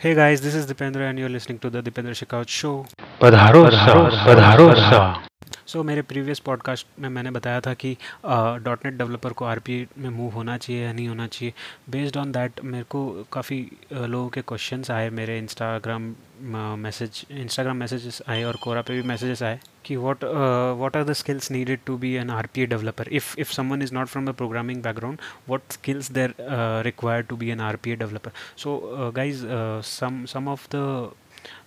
Hey guys, this is Dipendra and you're listening to the Dipendra Shekhawat Show. Padharo, padharo, padharo, padharo, padharo. So so, मेरे previous podcast में मैंने बताया था कि dot net developer को RPA में move होना चाहिए या नहीं होना चाहिए। बेस्ड ऑन दैट मेरे को काफ़ी लोगों के क्वेश्चंस आए मेरे इंस्टाग्राम मैसेज इंस्टाग्राम मैसेजेस आए और कोरा पे भी मैसेजेस आए कि what what are the skills needed to be an R P developer if if someone is not from the programming background what skills there required to be an R developer so guys some some of the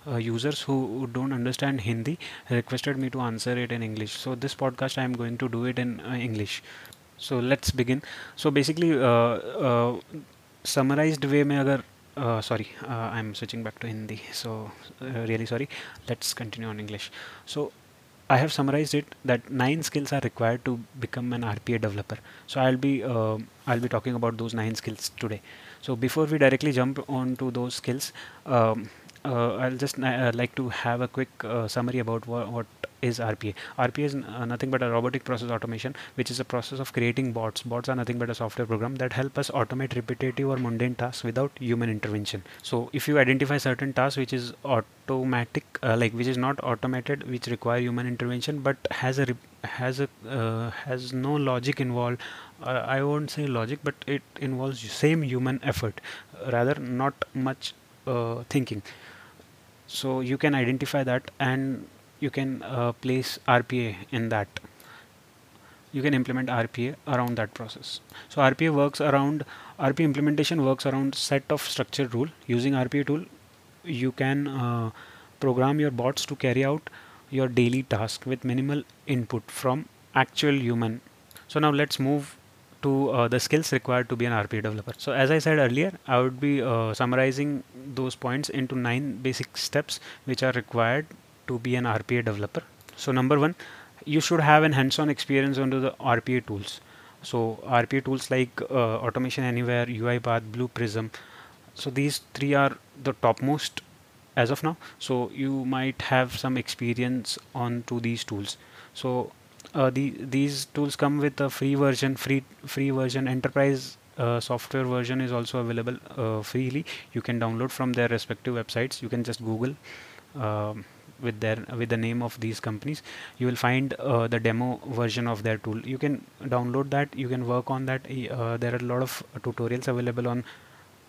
uh, users who don't understand Hindi requested me to answer it in English. So this podcast I am going to do it in uh, English. So let's begin. So basically uh, uh summarized way में अगर uh, sorry uh, I'm switching back to Hindi. So really sorry. Let's continue on English. So I have summarized it that nine skills are required to become an RPA developer. So I'll be I'll be talking about those nine skills today. So before we directly jump on to those skills, um, uh, I'll just uh, like to have a quick uh, summary about wha what is RPA. RPA is uh, nothing but a robotic process automation, which is a process of creating bots. Bots are nothing but a software program that help us automate repetitive or mundane tasks without human intervention. So if you identify certain tasks which is automatic, uh, like which is not automated, which require human intervention, but has a has a uh, has no logic involved. I won't say logic, but it involves same human effort, rather not much thinking so you can identify that and you can uh, place RPA in that. You can implement RPA around that process. So RPA works around RPA implementation works around set of structured rule. Using RPA tool you can uh, program your bots to carry out your daily task with minimal input from actual human. So now let's move to uh, the skills required to be an RPA developer. So as I said earlier, I would be uh, summarizing those points into nine basic steps which are required to be an RPA developer. So number one, you should have an hands-on experience onto the RPA tools. So RPA tools like uh, Automation Anywhere, UiPath, Blue Prism. So these three are the topmost as of now. So you might have some experience on to these tools. So uh, the, these tools come with a free version free free version. Enterprise uh, software version is also available uh, freely. You can download from their respective websites. You can just google um, with their with the name of these companies. You will find uh, the demo version of their tool. You can download that. You can work on that. Uh, there are a lot of tutorials available on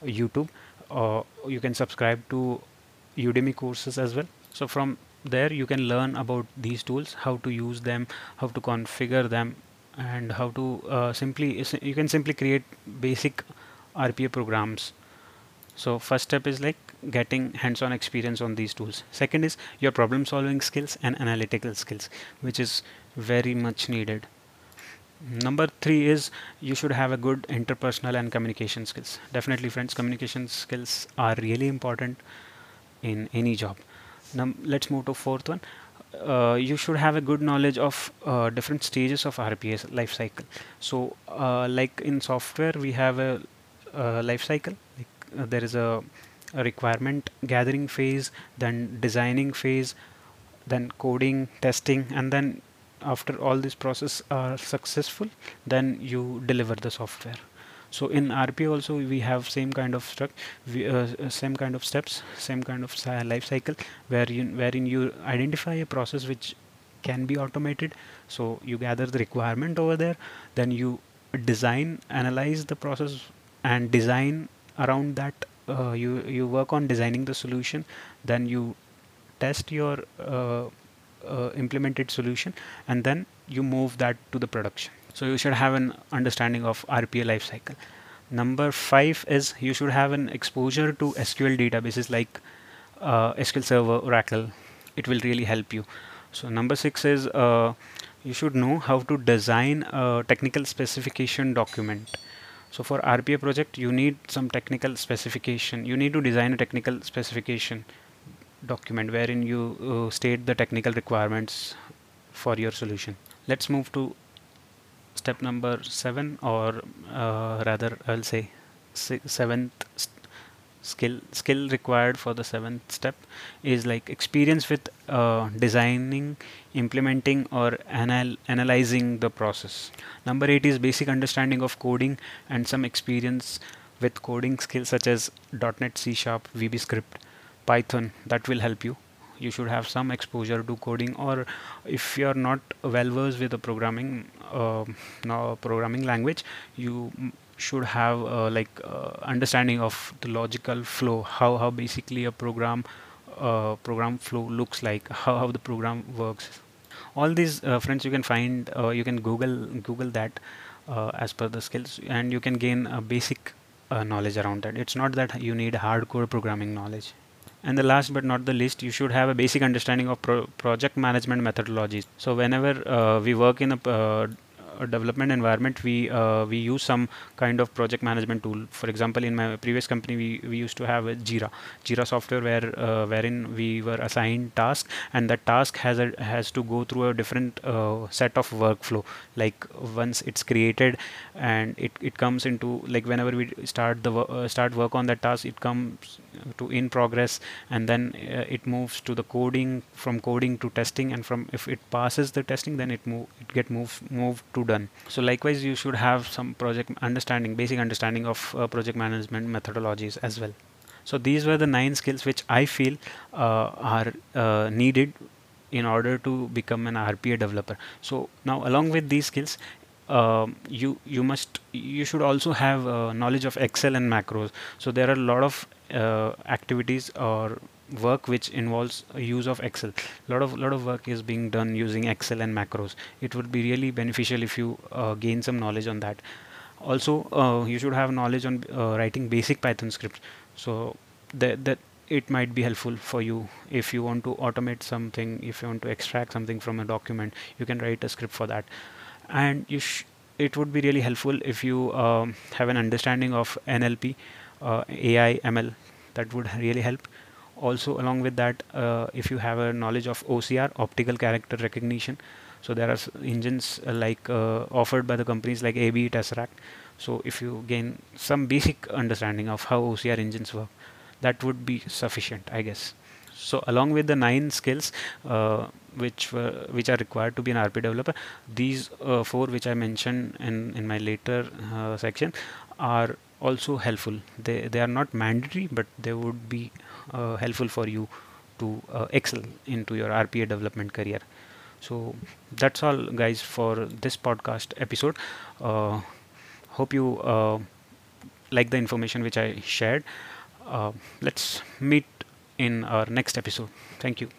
youtube. Uh, you can subscribe to udemy courses as well. So from there you can learn about these tools how to use them how to configure them and how to uh, simply you can simply create basic RPA programs. So first step is like getting hands-on experience on these tools. Second is your problem solving skills and analytical skills which is very much needed. Number three is you should have a good interpersonal and communication skills. Definitely friends communication skills are really important in any job now let's move to fourth one uh, you should have a good knowledge of uh, different stages of RPA's life cycle. So, uh, like in software, we have a, a life cycle. Like, uh, there is a, a, requirement gathering phase, then designing phase, then coding, testing, and then after all this process are successful, then you deliver the software so in RPA also we have same kind of struct we, uh, uh, same kind of steps same kind of life cycle where you wherein you identify a process which can be automated. So you gather the requirement over there then you design analyze the process and design around that uh, you you work on designing the solution. Then you test your uh, uh, implemented solution and then you move that to the production so you should have an understanding of RPA lifecycle. Number five is you should have an exposure to SQL databases like uh, SQL Server, Oracle. It will really help you. So number six is uh, you should know how to design a technical specification document. So for RPA project, you need some technical specification. You need to design a technical specification document wherein you uh, state the technical requirements for your solution. Let's move to step number seven or uh, rather I'll say seventh skill skill required for the seventh step is like experience with uh, designing implementing or anal analyzing the process. Number eight is basic understanding of coding and some experience with coding skills such as .NET C Sharp, VB Script, Python. That will help you. You should have some exposure to coding or if you are not well versed with the programming uh, no, programming language you should have uh, like uh, understanding of the logical flow how how basically a program uh, program flow looks like how, how the program works. All these friends you can find you can google google that as per the skills and you can gain a basic knowledge around that. It's not that you need hardcore programming knowledge. And the last but not the least you should have a basic understanding of pro project management methodologies. So whenever uh, we work in a uh, development environment we uh, we use some kind of project management tool. For example in my previous company we, we used to have jira jira software where uh, wherein we were assigned task and that task has a has to go through a different uh, set of workflow. Like once it's created and it, it comes into like whenever we start the uh, start work on that task it comes to in progress and then uh, it moves to the coding from coding to testing and from if it passes the testing then it move it get moved moved to done. So likewise you should have some project understanding basic understanding of uh, project management methodologies as well. So these were the nine skills which i feel uh, are uh, needed in order to become an rpa developer. So now along with these skills um, you you must you should also have uh, knowledge of excel and macros. So there are a lot of uh, activities or work which involves use of excel. A lot of lot of work is being done using excel and macros. It would be really beneficial if you uh, gain some knowledge on that. Also uh, you should have knowledge on uh, writing basic python scripts. So that that it might be helpful for you if you want to automate something if you want to extract something from a document you can write a script for that. And you it would be really helpful if you um, have an understanding of NLP, uh, AI, ML. That would really help. Also, along with that, uh, if you have a knowledge of OCR, optical character recognition. So there are engines uh, like uh, offered by the companies like ABBYY Tesseract. So if you gain some basic understanding of how OCR engines work, that would be sufficient, I guess. So along with the nine skills uh, which were, which are required to be an RP developer, these uh, four which I mentioned in in my later uh, section are also helpful. They they are not mandatory, but they would be helpful for you to uh, excel into your RPA development career. So that's all, guys, for this podcast episode. Uh, hope you like the information which I shared. let's meet in our next episode. Thank you.